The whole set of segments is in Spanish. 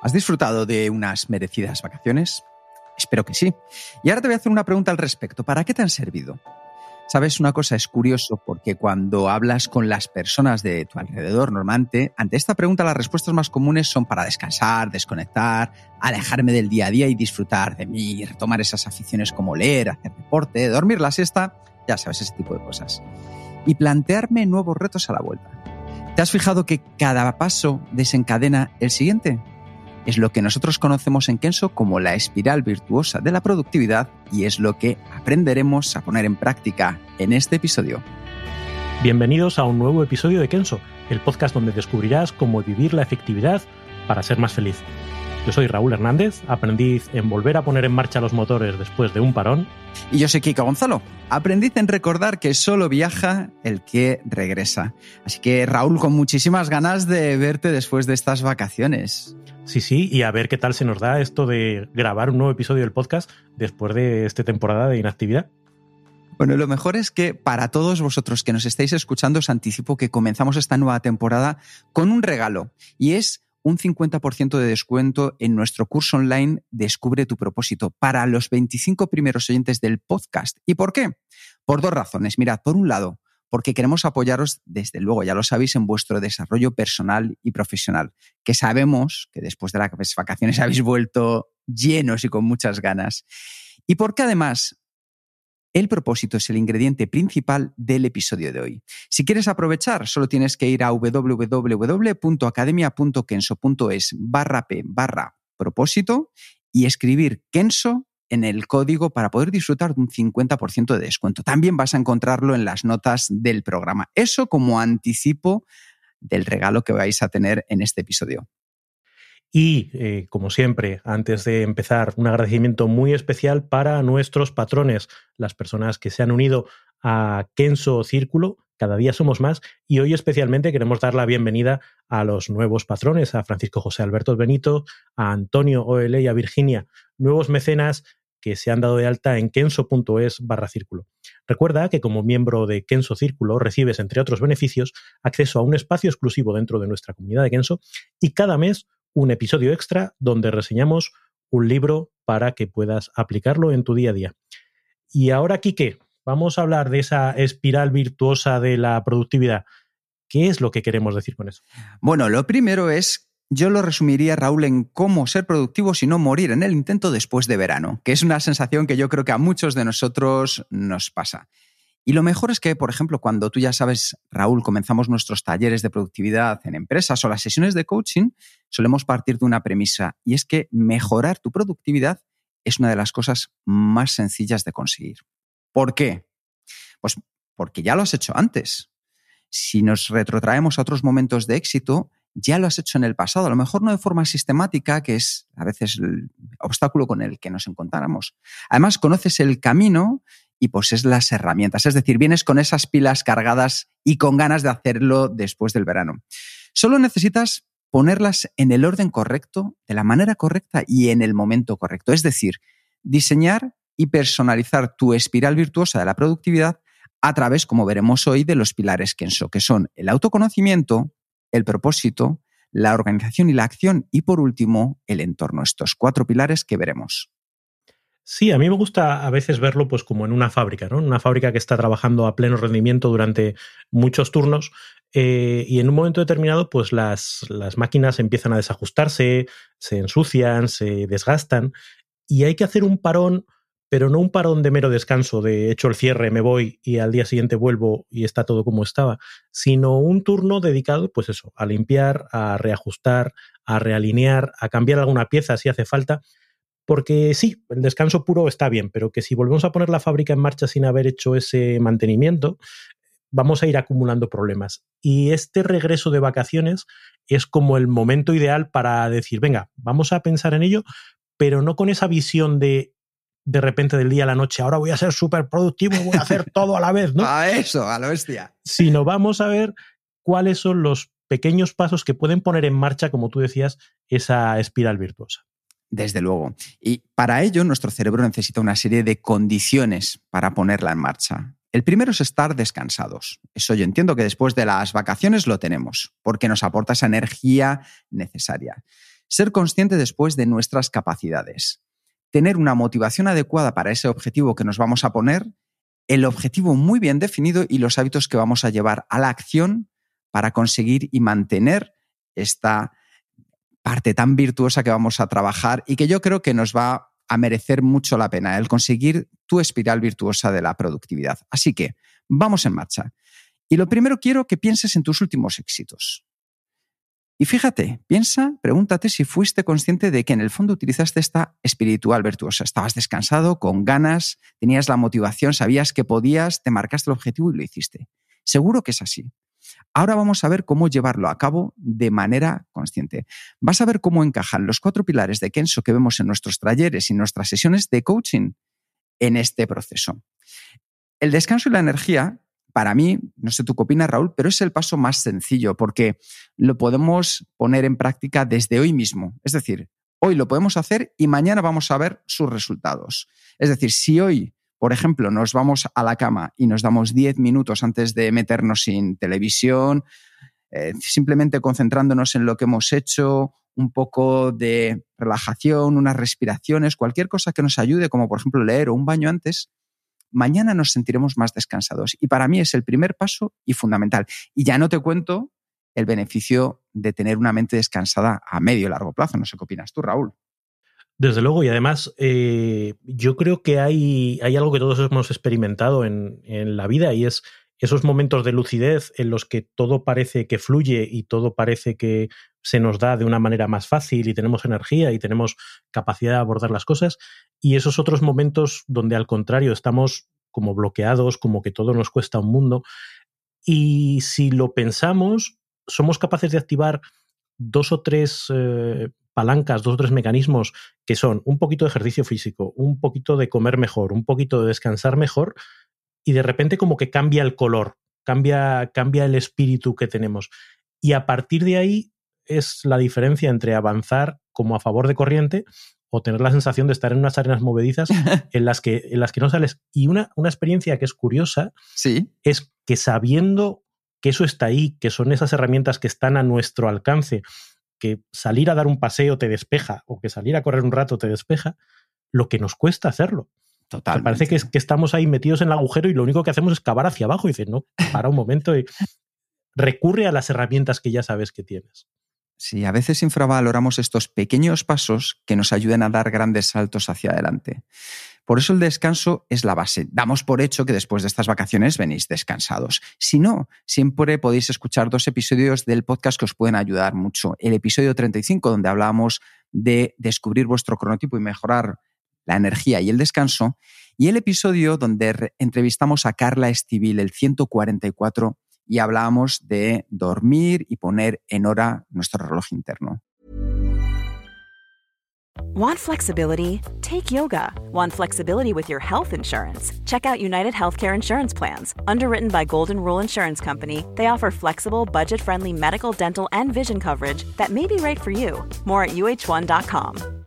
¿Has disfrutado de unas merecidas vacaciones? Espero que sí. Y ahora te voy a hacer una pregunta al respecto. ¿Para qué te han servido? Sabes, una cosa es curioso porque cuando hablas con las personas de tu alrededor, normalmente, ante esta pregunta las respuestas más comunes son para descansar, desconectar, alejarme del día a día y disfrutar de mí, retomar esas aficiones como leer, hacer deporte, dormir la siesta, ya sabes, ese tipo de cosas. Y plantearme nuevos retos a la vuelta. ¿Te has fijado que cada paso desencadena el siguiente? Es lo que nosotros conocemos en Kenso como la espiral virtuosa de la productividad y es lo que aprenderemos a poner en práctica en este episodio. Bienvenidos a un nuevo episodio de Kenso, el podcast donde descubrirás cómo vivir la efectividad para ser más feliz. Yo soy Raúl Hernández, aprendiz en volver a poner en marcha los motores después de un parón. Y yo soy Kika Gonzalo, aprendiz en recordar que solo viaja el que regresa. Así que Raúl, con muchísimas ganas de verte después de estas vacaciones. Sí, sí, y a ver qué tal se nos da esto de grabar un nuevo episodio del podcast después de esta temporada de inactividad. Bueno, lo mejor es que para todos vosotros que nos estáis escuchando os anticipo que comenzamos esta nueva temporada con un regalo y es un 50% de descuento en nuestro curso online Descubre tu propósito para los 25 primeros oyentes del podcast. ¿Y por qué? Por dos razones. Mirad, por un lado, porque queremos apoyaros, desde luego, ya lo sabéis, en vuestro desarrollo personal y profesional, que sabemos que después de las vacaciones habéis vuelto llenos y con muchas ganas. Y porque además el propósito es el ingrediente principal del episodio de hoy. Si quieres aprovechar, solo tienes que ir a www.academia.kenso.es barra p barra propósito y escribir Kenso en el código para poder disfrutar de un 50% de descuento. También vas a encontrarlo en las notas del programa. Eso como anticipo del regalo que vais a tener en este episodio. Y, eh, como siempre, antes de empezar, un agradecimiento muy especial para nuestros patrones, las personas que se han unido a Kenso Círculo. Cada día somos más y hoy especialmente queremos dar la bienvenida a los nuevos patrones, a Francisco José Alberto Benito, a Antonio OL y a Virginia, nuevos mecenas que se han dado de alta en kenso.es barra círculo. Recuerda que como miembro de Kenso Círculo recibes, entre otros beneficios, acceso a un espacio exclusivo dentro de nuestra comunidad de Kenso y cada mes un episodio extra donde reseñamos un libro para que puedas aplicarlo en tu día a día. Y ahora, Quique, vamos a hablar de esa espiral virtuosa de la productividad. ¿Qué es lo que queremos decir con eso? Bueno, lo primero es yo lo resumiría, Raúl, en cómo ser productivo y no morir en el intento después de verano, que es una sensación que yo creo que a muchos de nosotros nos pasa. Y lo mejor es que, por ejemplo, cuando tú ya sabes, Raúl, comenzamos nuestros talleres de productividad en empresas o las sesiones de coaching, solemos partir de una premisa, y es que mejorar tu productividad es una de las cosas más sencillas de conseguir. ¿Por qué? Pues porque ya lo has hecho antes. Si nos retrotraemos a otros momentos de éxito, ya lo has hecho en el pasado, a lo mejor no de forma sistemática, que es a veces el obstáculo con el que nos encontráramos. Además, conoces el camino y posees las herramientas, es decir, vienes con esas pilas cargadas y con ganas de hacerlo después del verano. Solo necesitas ponerlas en el orden correcto, de la manera correcta y en el momento correcto. Es decir, diseñar y personalizar tu espiral virtuosa de la productividad a través, como veremos hoy, de los pilares Kenso, que son el autoconocimiento, el propósito, la organización y la acción y por último el entorno, estos cuatro pilares que veremos. Sí, a mí me gusta a veces verlo pues como en una fábrica, ¿no? Una fábrica que está trabajando a pleno rendimiento durante muchos turnos eh, y en un momento determinado pues las, las máquinas empiezan a desajustarse, se ensucian, se desgastan y hay que hacer un parón pero no un parón de mero descanso, de hecho el cierre, me voy y al día siguiente vuelvo y está todo como estaba, sino un turno dedicado, pues eso, a limpiar, a reajustar, a realinear, a cambiar alguna pieza si hace falta, Porque sí, el descanso puro está bien, pero que si volvemos a poner la fábrica en marcha sin haber hecho ese mantenimiento, vamos a ir acumulando problemas. Y este regreso de vacaciones es como el momento ideal para decir, venga, vamos a pensar en ello, pero no con esa visión de de repente del día a la noche, ahora voy a ser súper productivo, voy a hacer todo a la vez, ¿no? A eso, a la bestia. Sino vamos a ver cuáles son los pequeños pasos que pueden poner en marcha, como tú decías, esa espiral virtuosa. Desde luego. Y para ello nuestro cerebro necesita una serie de condiciones para ponerla en marcha. El primero es estar descansados. Eso yo entiendo que después de las vacaciones lo tenemos, porque nos aporta esa energía necesaria. Ser consciente después de nuestras capacidades. Tener una motivación adecuada para ese objetivo que nos vamos a poner, el objetivo muy bien definido y los hábitos que vamos a llevar a la acción para conseguir y mantener esta parte tan virtuosa que vamos a trabajar y que yo creo que nos va a merecer mucho la pena el conseguir tu espiral virtuosa de la productividad. Así que vamos en marcha. Y lo primero quiero que pienses en tus últimos éxitos. Y fíjate, piensa, pregúntate si fuiste consciente de que en el fondo utilizaste esta espiritual virtuosa. Estabas descansado, con ganas, tenías la motivación, sabías que podías, te marcaste el objetivo y lo hiciste. Seguro que es así. Ahora vamos a ver cómo llevarlo a cabo de manera consciente. Vas a ver cómo encajan los cuatro pilares de Kenso que vemos en nuestros talleres y nuestras sesiones de coaching en este proceso. El descanso y la energía, para mí, no sé tú qué opinas, Raúl, pero es el paso más sencillo porque lo podemos poner en práctica desde hoy mismo. Es decir, hoy lo podemos hacer y mañana vamos a ver sus resultados. Es decir, si hoy por ejemplo, nos vamos a la cama y nos damos 10 minutos antes de meternos sin televisión, eh, simplemente concentrándonos en lo que hemos hecho, un poco de relajación, unas respiraciones, cualquier cosa que nos ayude, como por ejemplo leer o un baño antes, mañana nos sentiremos más descansados. Y para mí es el primer paso y fundamental. Y ya no te cuento el beneficio de tener una mente descansada a medio y largo plazo. No sé qué opinas tú, Raúl. Desde luego, y además eh, yo creo que hay, hay, algo que todos hemos experimentado en, en, la vida y es esos momentos de lucidez en los que todo parece que fluye y todo parece que se nos da de una manera más fácil y tenemos energía y tenemos capacidad de abordar las cosas. Y esos otros momentos donde al contrario estamos como bloqueados, como que todo nos cuesta un mundo. Y si lo pensamos, somos capaces de activar dos o tres eh, palancas, dos o tres mecanismos que son un poquito de ejercicio físico, un poquito de comer mejor, un poquito de descansar mejor, y de repente como que cambia el color, cambia, cambia el espíritu que tenemos. Y a partir de ahí es la diferencia entre avanzar como a favor de corriente o tener la sensación de estar en unas arenas movedizas en las que, en las que no sales. Y una, una experiencia que es curiosa ¿Sí? es que sabiendo que eso está ahí, que son esas herramientas que están a nuestro alcance que salir a dar un paseo te despeja o que salir a correr un rato te despeja, lo que nos cuesta hacerlo. Total. Parece que, que, estamos ahí metidos en el agujero y lo único que hacemos es cavar hacia abajo y dices, no, para un momento y recurre a las herramientas que ya sabes que tienes. Sí, a veces infravaloramos estos pequeños pasos que nos ayuden a dar grandes saltos hacia adelante. Por eso el descanso es la base. Damos por hecho que después de estas vacaciones venís descansados. Si no, siempre podéis escuchar dos episodios del podcast que os pueden ayudar mucho. El episodio 35, donde hablamos de descubrir vuestro cronotipo y mejorar la energía y el descanso. Y el episodio donde entrevistamos a Carla Estivil, el 144 y hablábamos de dormir y poner en hora nuestro reloj interno. Want flexibility? Take yoga. Want flexibility with your health insurance? Check out United Healthcare Insurance Plans. Underwritten by Golden Rule Insurance Company, they offer flexible, budget friendly medical, dental, and vision coverage that may be right for you. More at uh1.com.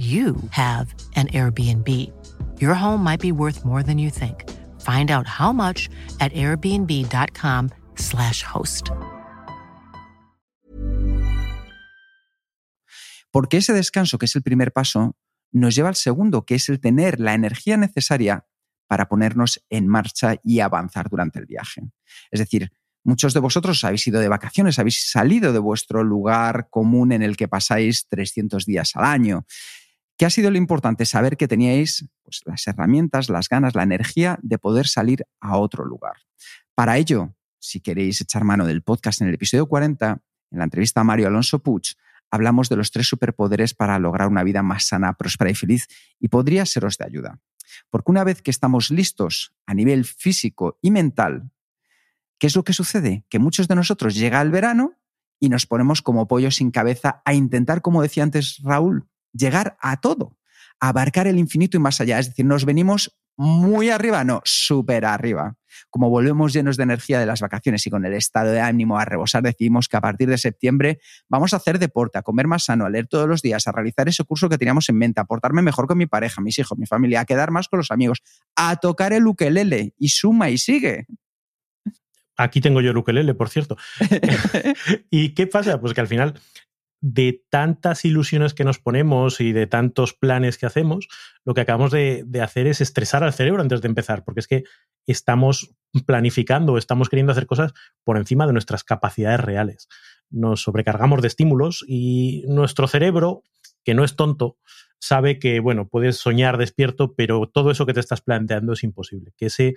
you have an Airbnb. Your home might be worth more than you think. Find out how much at airbnb.com/slash host. Porque ese descanso, que es el primer paso, nos lleva al segundo, que es el tener la energía necesaria para ponernos en marcha y avanzar durante el viaje. Es decir, muchos de vosotros habéis ido de vacaciones, habéis salido de vuestro lugar común en el que pasáis 300 días al año. ¿Qué ha sido lo importante? Saber que teníais pues, las herramientas, las ganas, la energía de poder salir a otro lugar. Para ello, si queréis echar mano del podcast en el episodio 40, en la entrevista a Mario Alonso Puig, hablamos de los tres superpoderes para lograr una vida más sana, próspera y feliz y podría seros de ayuda. Porque una vez que estamos listos a nivel físico y mental, ¿qué es lo que sucede? Que muchos de nosotros llega el verano y nos ponemos como pollo sin cabeza a intentar, como decía antes Raúl, llegar a todo, abarcar el infinito y más allá. Es decir, nos venimos muy arriba, no, súper arriba. Como volvemos llenos de energía de las vacaciones y con el estado de ánimo a rebosar, decidimos que a partir de septiembre vamos a hacer deporte, a comer más sano, a leer todos los días, a realizar ese curso que teníamos en mente, a portarme mejor con mi pareja, mis hijos, mi familia, a quedar más con los amigos, a tocar el ukelele y suma y sigue. Aquí tengo yo el ukelele, por cierto. ¿Y qué pasa? Pues que al final de tantas ilusiones que nos ponemos y de tantos planes que hacemos, lo que acabamos de, hacer es estresar al cerebro antes de empezar, porque es que estamos planificando, estamos queriendo hacer cosas por encima de nuestras capacidades reales. Nos sobrecargamos de estímulos y nuestro cerebro, que no es tonto, sabe que, bueno, puedes soñar despierto, pero todo eso que te estás planteando es imposible. Que ese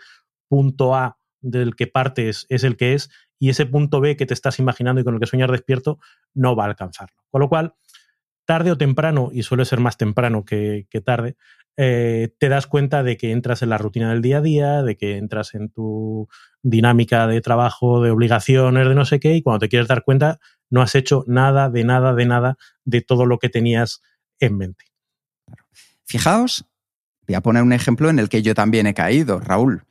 punto A del que partes es el que es y ese punto B que te estás imaginando y con el que sueñas despierto no va a alcanzarlo. Con lo cual, tarde o temprano, y suele ser más temprano que, tarde, eh, te das cuenta de que entras en la rutina del día a día, de que entras en tu dinámica de trabajo, de obligaciones, de no sé qué, y cuando te quieres dar cuenta, no has hecho nada, de nada, de nada, de todo lo que tenías en mente. Fijaos, voy a poner un ejemplo en el que yo también he caído, Raúl.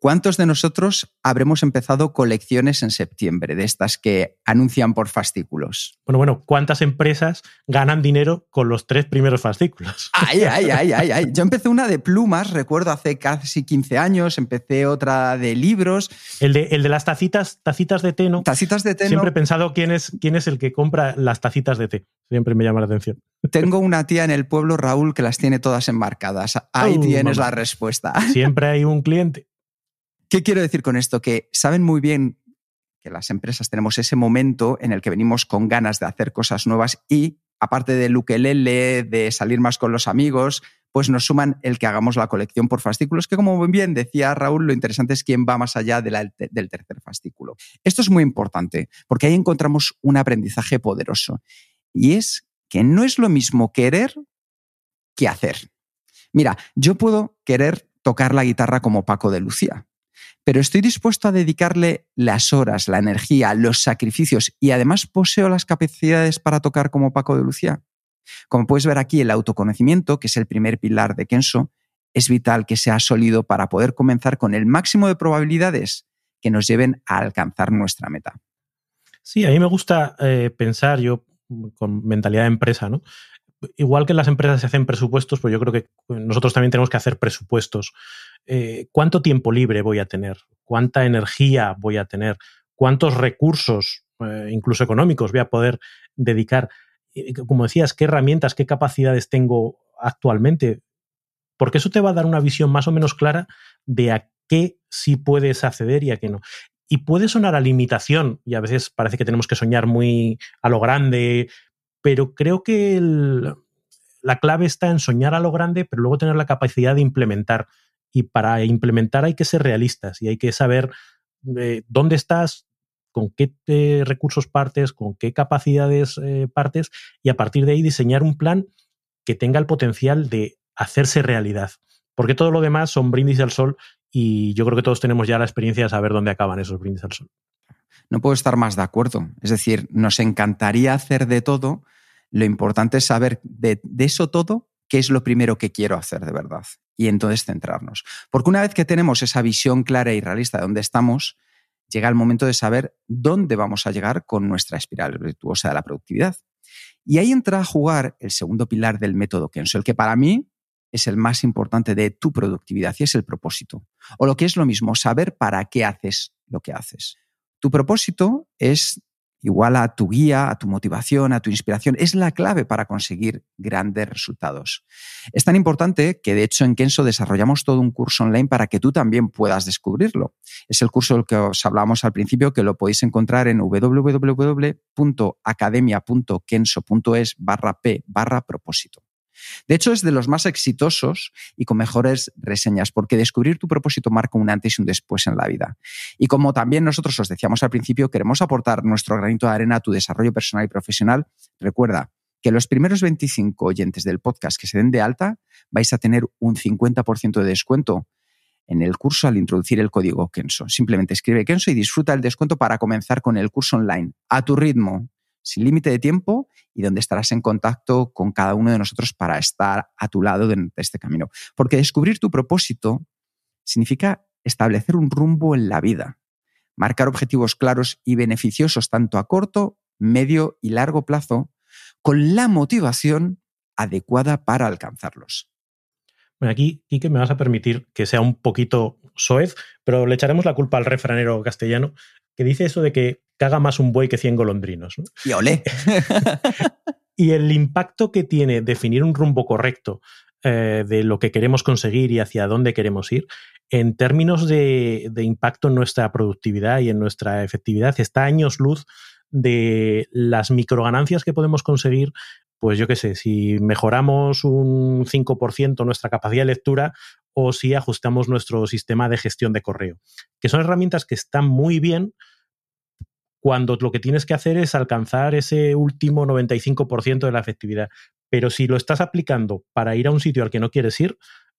¿Cuántos de nosotros habremos empezado colecciones en septiembre, de estas que anuncian por fascículos? Bueno, bueno, ¿cuántas empresas ganan dinero con los tres primeros fascículos? Ay, ay, ay, ay, ay. Yo empecé una de plumas, recuerdo, hace casi 15 años, empecé otra de libros. El de, el de las tacitas, tacitas de té, ¿no? Tacitas de té. Siempre he pensado quién es, quién es el que compra las tacitas de té. Siempre me llama la atención. Tengo una tía en el pueblo, Raúl, que las tiene todas enmarcadas. Ahí tienes la respuesta. Siempre hay un cliente. ¿Qué quiero decir con esto? Que saben muy bien que las empresas tenemos ese momento en el que venimos con ganas de hacer cosas nuevas y, aparte del ukelele, de salir más con los amigos, pues nos suman el que hagamos la colección por fascículos, que como bien decía Raúl, lo interesante es quién va más allá del tercer fascículo. Esto es muy importante porque ahí encontramos un aprendizaje poderoso y es que no es lo mismo querer que hacer. Mira, yo puedo querer tocar la guitarra como Paco de Lucía, pero estoy dispuesto a dedicarle las horas, la energía, los sacrificios y además poseo las capacidades para tocar como Paco de Lucía. Como puedes ver aquí, el autoconocimiento, que es el primer pilar de Kenso, es vital que sea sólido para poder comenzar con el máximo de probabilidades que nos lleven a alcanzar nuestra meta. Sí, a mí me gusta eh, pensar, yo con mentalidad de empresa, ¿no? igual que las empresas se hacen presupuestos, pues yo creo que nosotros también tenemos que hacer presupuestos. Eh, ¿Cuánto tiempo libre voy a tener? ¿Cuánta energía voy a tener? ¿Cuántos recursos, eh, incluso económicos, voy a poder dedicar? como decías, ¿qué herramientas, qué capacidades tengo actualmente? Porque eso te va a dar una visión más o menos clara de a qué sí puedes acceder y a qué no. Y puede sonar a limitación, y a veces parece que tenemos que soñar muy a lo grande, pero creo que la clave está en soñar a lo grande, pero luego tener la capacidad de implementar. Y para implementar hay que ser realistas y hay que saber eh, dónde estás, con qué recursos partes, con qué capacidades eh, partes y a partir de ahí diseñar un plan que tenga el potencial de hacerse realidad. Porque todo lo demás son brindis al sol y yo creo que todos tenemos ya la experiencia de saber dónde acaban esos brindis al sol. No puedo estar más de acuerdo. Es decir, nos encantaría hacer de todo. Lo importante es saber de, eso todo qué es lo primero que quiero hacer de verdad y entonces centrarnos. Porque una vez que tenemos esa visión clara y realista de dónde estamos, llega el momento de saber dónde vamos a llegar con nuestra espiral virtuosa de la productividad. Y ahí entra a jugar el segundo pilar del método Kenso, el que para mí es el más importante de tu productividad y es el propósito. O lo que es lo mismo, saber para qué haces lo que haces. Tu propósito es igual a tu guía, a tu motivación, a tu inspiración, es la clave para conseguir grandes resultados. Es tan importante que de hecho en Kenso desarrollamos todo un curso online para que tú también puedas descubrirlo. Es el curso del que os hablábamos al principio que lo podéis encontrar en www.academia.kenso.es barra p barra propósito. De hecho, es de los más exitosos y con mejores reseñas, porque descubrir tu propósito marca un antes y un después en la vida. Y como también nosotros os decíamos al principio, queremos aportar nuestro granito de arena a tu desarrollo personal y profesional, recuerda que los primeros 25 oyentes del podcast que se den de alta vais a tener un 50% de descuento en el curso al introducir el código Kenso. Simplemente escribe Kenso y disfruta el descuento para comenzar con el curso online a tu ritmo, sin límite de tiempo y donde estarás en contacto con cada uno de nosotros para estar a tu lado de este camino. Porque descubrir tu propósito significa establecer un rumbo en la vida, marcar objetivos claros y beneficiosos tanto a corto, medio y largo plazo, con la motivación adecuada para alcanzarlos. Bueno, aquí, Quique, me vas a permitir que sea un poquito soez, pero le echaremos la culpa al refranero castellano que dice eso de que caga más un buey que 100 golondrinos. Y olé. y el impacto que tiene definir un rumbo correcto eh, de lo que queremos conseguir y hacia dónde queremos ir, en términos de, de, impacto en nuestra productividad y en nuestra efectividad, está años luz de las microganancias que podemos conseguir. Pues yo qué sé, si mejoramos un 5% nuestra capacidad de lectura o si ajustamos nuestro sistema de gestión de correo, que son herramientas que están muy bien, cuando lo que tienes que hacer es alcanzar ese último 95% de la efectividad. Pero si lo estás aplicando para ir a un sitio al que no quieres ir,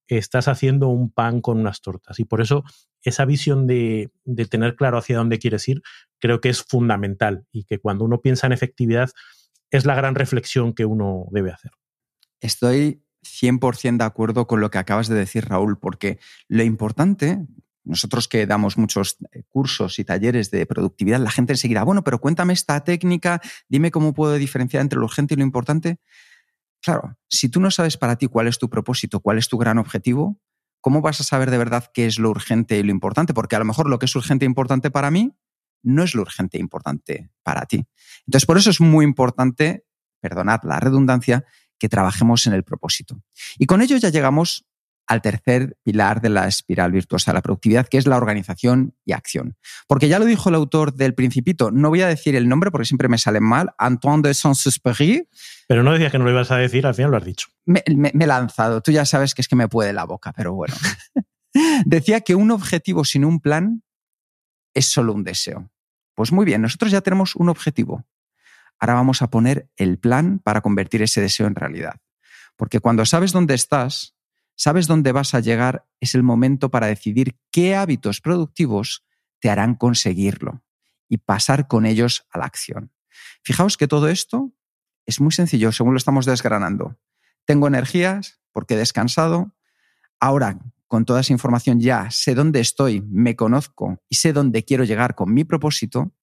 estás haciendo un pan con unas tortas. Y por eso esa visión de, de tener claro hacia dónde quieres ir creo que es fundamental y que cuando uno piensa en efectividad es la gran reflexión que uno debe hacer. Estoy 100% de acuerdo con lo que acabas de decir, Raúl, porque lo importante, nosotros que damos muchos eh, cursos y talleres de productividad, la gente enseguida, bueno, pero cuéntame esta técnica, dime cómo puedo diferenciar entre lo urgente y lo importante. Claro, si tú no sabes para ti cuál es tu propósito, cuál es tu gran objetivo, ¿cómo vas a saber de verdad qué es lo urgente y lo importante? Porque a lo mejor lo que es urgente e importante para mí no es lo urgente e importante para ti. Entonces, por eso es muy importante, perdonad la redundancia, que trabajemos en el propósito. Y con ello ya llegamos al tercer pilar de la espiral virtuosa de la productividad, que es la organización y acción. Porque ya lo dijo el autor del Principito, no voy a decir el nombre porque siempre me sale mal, Antoine de Saint-Exupéry. Pero no decías que no lo ibas a decir, al final lo has dicho. Me, me he lanzado, tú ya sabes que es que me puede la boca, pero bueno. Decía que un objetivo sin un plan es solo un deseo. Pues muy bien, nosotros ya tenemos un objetivo. Ahora vamos a poner el plan para convertir ese deseo en realidad. Porque cuando sabes dónde estás, sabes dónde vas a llegar, es el momento para decidir qué hábitos productivos te harán conseguirlo y pasar con ellos a la acción. Fijaos que todo esto es muy sencillo según lo estamos desgranando. Tengo energías porque he descansado. Ahora, con toda esa información ya sé dónde estoy, me conozco y sé dónde quiero llegar con mi propósito.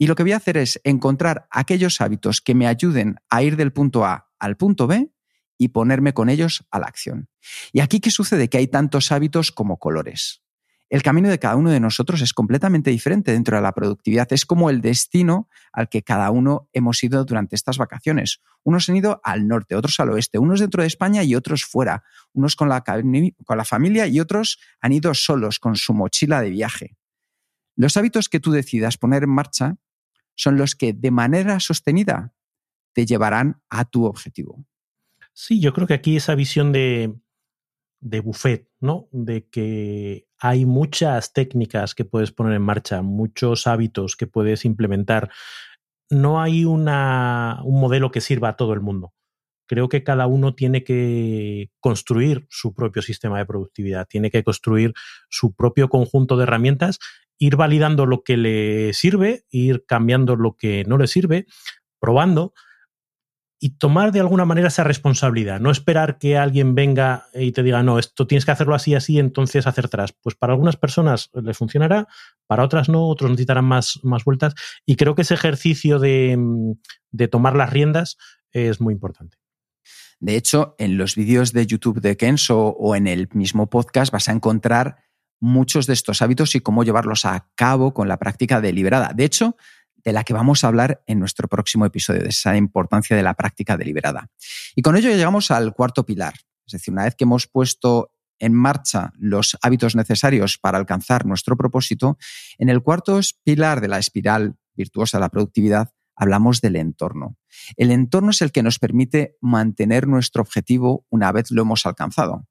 Y lo que voy a hacer es encontrar aquellos hábitos que me ayuden a ir del punto A al punto B y ponerme con ellos a la acción. Y aquí, ¿qué sucede? Que hay tantos hábitos como colores. El camino de cada uno de nosotros es completamente diferente dentro de la productividad. Es como el destino al que cada uno hemos ido durante estas vacaciones. Unos han ido al norte, otros al oeste, unos dentro de España y otros fuera, unos con la, con la familia y otros han ido solos con su mochila de viaje. Los hábitos que tú decidas poner en marcha son los que de manera sostenida te llevarán a tu objetivo. Sí, yo creo que aquí esa visión de, de buffet, ¿no? De que hay muchas técnicas que puedes poner en marcha, muchos hábitos que puedes implementar. No hay una, un modelo que sirva a todo el mundo. Creo que cada uno tiene que construir su propio sistema de productividad, tiene que construir su propio conjunto de herramientas, ir validando lo que le sirve, ir cambiando lo que no le sirve, probando y tomar de alguna manera esa responsabilidad, no esperar que alguien venga y te diga, no, esto tienes que hacerlo así, así, entonces hacer tras. Pues para algunas personas les funcionará, para otras no, otros necesitarán más, más vueltas y creo que ese ejercicio de, de tomar las riendas es muy importante. De hecho, en los vídeos de YouTube de Kenso o en el mismo podcast vas a encontrar muchos de estos hábitos y cómo llevarlos a cabo con la práctica deliberada. De hecho, de la que vamos a hablar en nuestro próximo episodio, de esa importancia de la práctica deliberada. Y con ello llegamos al cuarto pilar, es decir, una vez que hemos puesto en marcha los hábitos necesarios para alcanzar nuestro propósito, en el cuarto pilar de la espiral virtuosa de la productividad hablamos del entorno. El entorno es el que nos permite mantener nuestro objetivo una vez lo hemos alcanzado.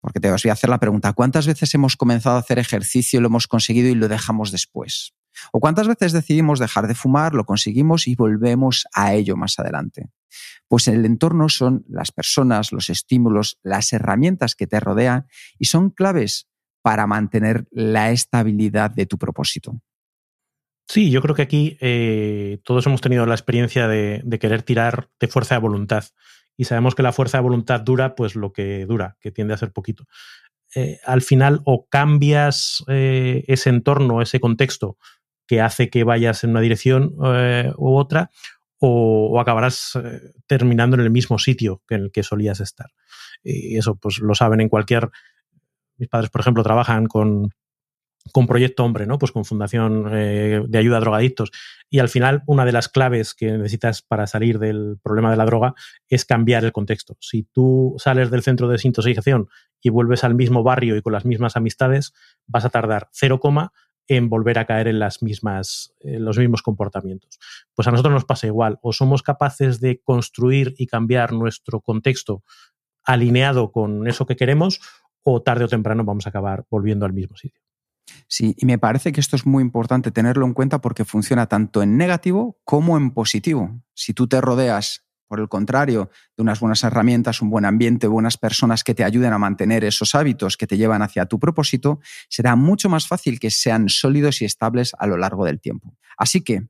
Porque te os voy a hacer la pregunta, ¿cuántas veces hemos comenzado a hacer ejercicio, lo hemos conseguido y lo dejamos después? ¿O cuántas veces decidimos dejar de fumar, lo conseguimos y volvemos a ello más adelante? Pues el entorno son las personas, los estímulos, las herramientas que te rodean y son claves para mantener la estabilidad de tu propósito. Sí, yo creo que aquí eh, todos hemos tenido la experiencia de, querer tirar de fuerza de voluntad. Y sabemos que la fuerza de voluntad dura, pues lo que dura, que tiende a ser poquito. Eh, al final, o cambias eh, ese entorno, ese contexto que hace que vayas en una dirección u otra, o, acabarás terminando en el mismo sitio que en el que solías estar. Y eso, pues lo saben en cualquier. Mis padres, por ejemplo, trabajan con, con Proyecto Hombre, ¿no? Pues con Fundación eh, de Ayuda a Drogadictos. Y al final, una de las claves que necesitas para salir del problema de la droga es cambiar el contexto. Si tú sales del centro de desintoxicación y vuelves al mismo barrio y con las mismas amistades, vas a tardar cero coma en volver a caer en las mismas, en los mismos comportamientos. Pues a nosotros nos pasa igual. O somos capaces de construir y cambiar nuestro contexto alineado con eso que queremos, o tarde o temprano vamos a acabar volviendo al mismo sitio. Sí, y me parece que esto es muy importante tenerlo en cuenta porque funciona tanto en negativo como en positivo. Si tú te rodeas, por el contrario, de unas buenas herramientas, un buen ambiente, buenas personas que te ayuden a mantener esos hábitos que te llevan hacia tu propósito, será mucho más fácil que sean sólidos y estables a lo largo del tiempo. Así que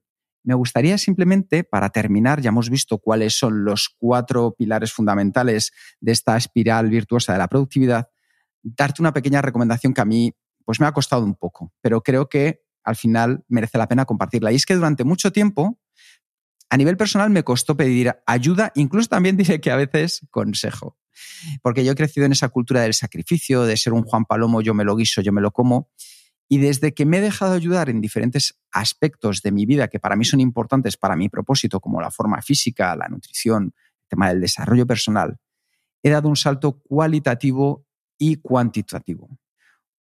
me gustaría simplemente, para terminar, ya hemos visto cuáles son los cuatro pilares fundamentales de esta espiral virtuosa de la productividad, darte una pequeña recomendación que a mí pues me ha costado un poco, pero creo que al final merece la pena compartirla. Y es que durante mucho tiempo, a nivel personal, me costó pedir ayuda, incluso también diré que a veces consejo, porque yo he crecido en esa cultura del sacrificio, de ser un Juan Palomo, yo me lo guiso, yo me lo como. Y desde que me he dejado ayudar en diferentes aspectos de mi vida que para mí son importantes para mi propósito, como la forma física, la nutrición, el tema del desarrollo personal, he dado un salto cualitativo y cuantitativo.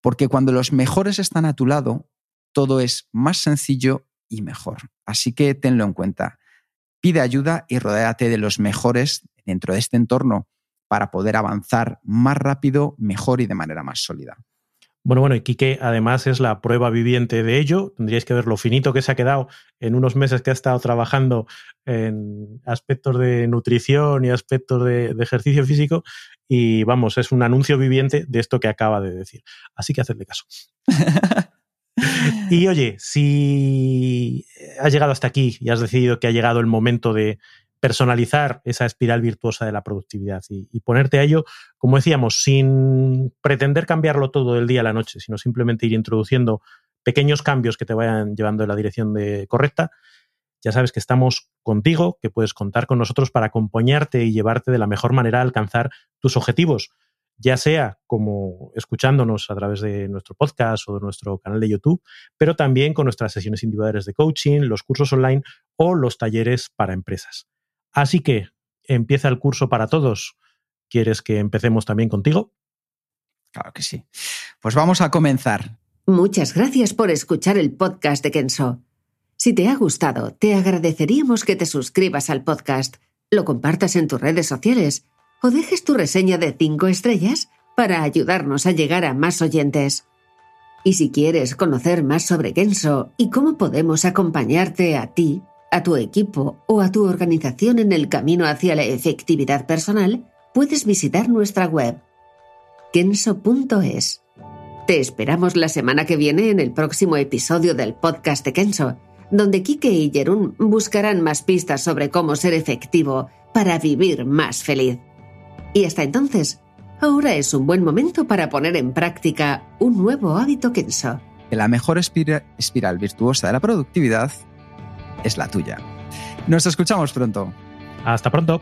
Porque cuando los mejores están a tu lado, todo es más sencillo y mejor. Así que tenlo en cuenta. Pide ayuda y rodéate de los mejores dentro de este entorno para poder avanzar más rápido, mejor y de manera más sólida. Bueno, bueno, y Quique además es la prueba viviente de ello. Tendríais que ver lo finito que se ha quedado en unos meses que ha estado trabajando en aspectos de nutrición y aspectos de, ejercicio físico. Y vamos, es un anuncio viviente de esto que acaba de decir. Así que hacedle caso. y oye, si has llegado hasta aquí y has decidido que ha llegado el momento de personalizar esa espiral virtuosa de la productividad y, ponerte a ello, como decíamos, sin pretender cambiarlo todo del día a la noche, sino simplemente ir introduciendo pequeños cambios que te vayan llevando en la dirección correcta. Ya sabes que estamos contigo, que puedes contar con nosotros para acompañarte y llevarte de la mejor manera a alcanzar tus objetivos, ya sea como escuchándonos a través de nuestro podcast o de nuestro canal de YouTube, pero también con nuestras sesiones individuales de coaching, los cursos online o los talleres para empresas. Así que empieza el curso para todos. ¿Quieres que empecemos también contigo? Claro que sí. Pues vamos a comenzar. Muchas gracias por escuchar el podcast de Kenso. Si te ha gustado, te agradeceríamos que te suscribas al podcast, lo compartas en tus redes sociales o dejes tu reseña de 5 estrellas para ayudarnos a llegar a más oyentes. Y si quieres conocer más sobre Kenso y cómo podemos acompañarte a ti a tu equipo o a tu organización en el camino hacia la efectividad personal, puedes visitar nuestra web kenso.es. Te esperamos la semana que viene en el próximo episodio del podcast de Kenso, donde Kike y Jerún buscarán más pistas sobre cómo ser efectivo para vivir más feliz. Y hasta entonces, ahora es un buen momento para poner en práctica un nuevo hábito Kenso. La mejor espiral virtuosa de la productividad es la tuya. Nos escuchamos pronto. Hasta pronto.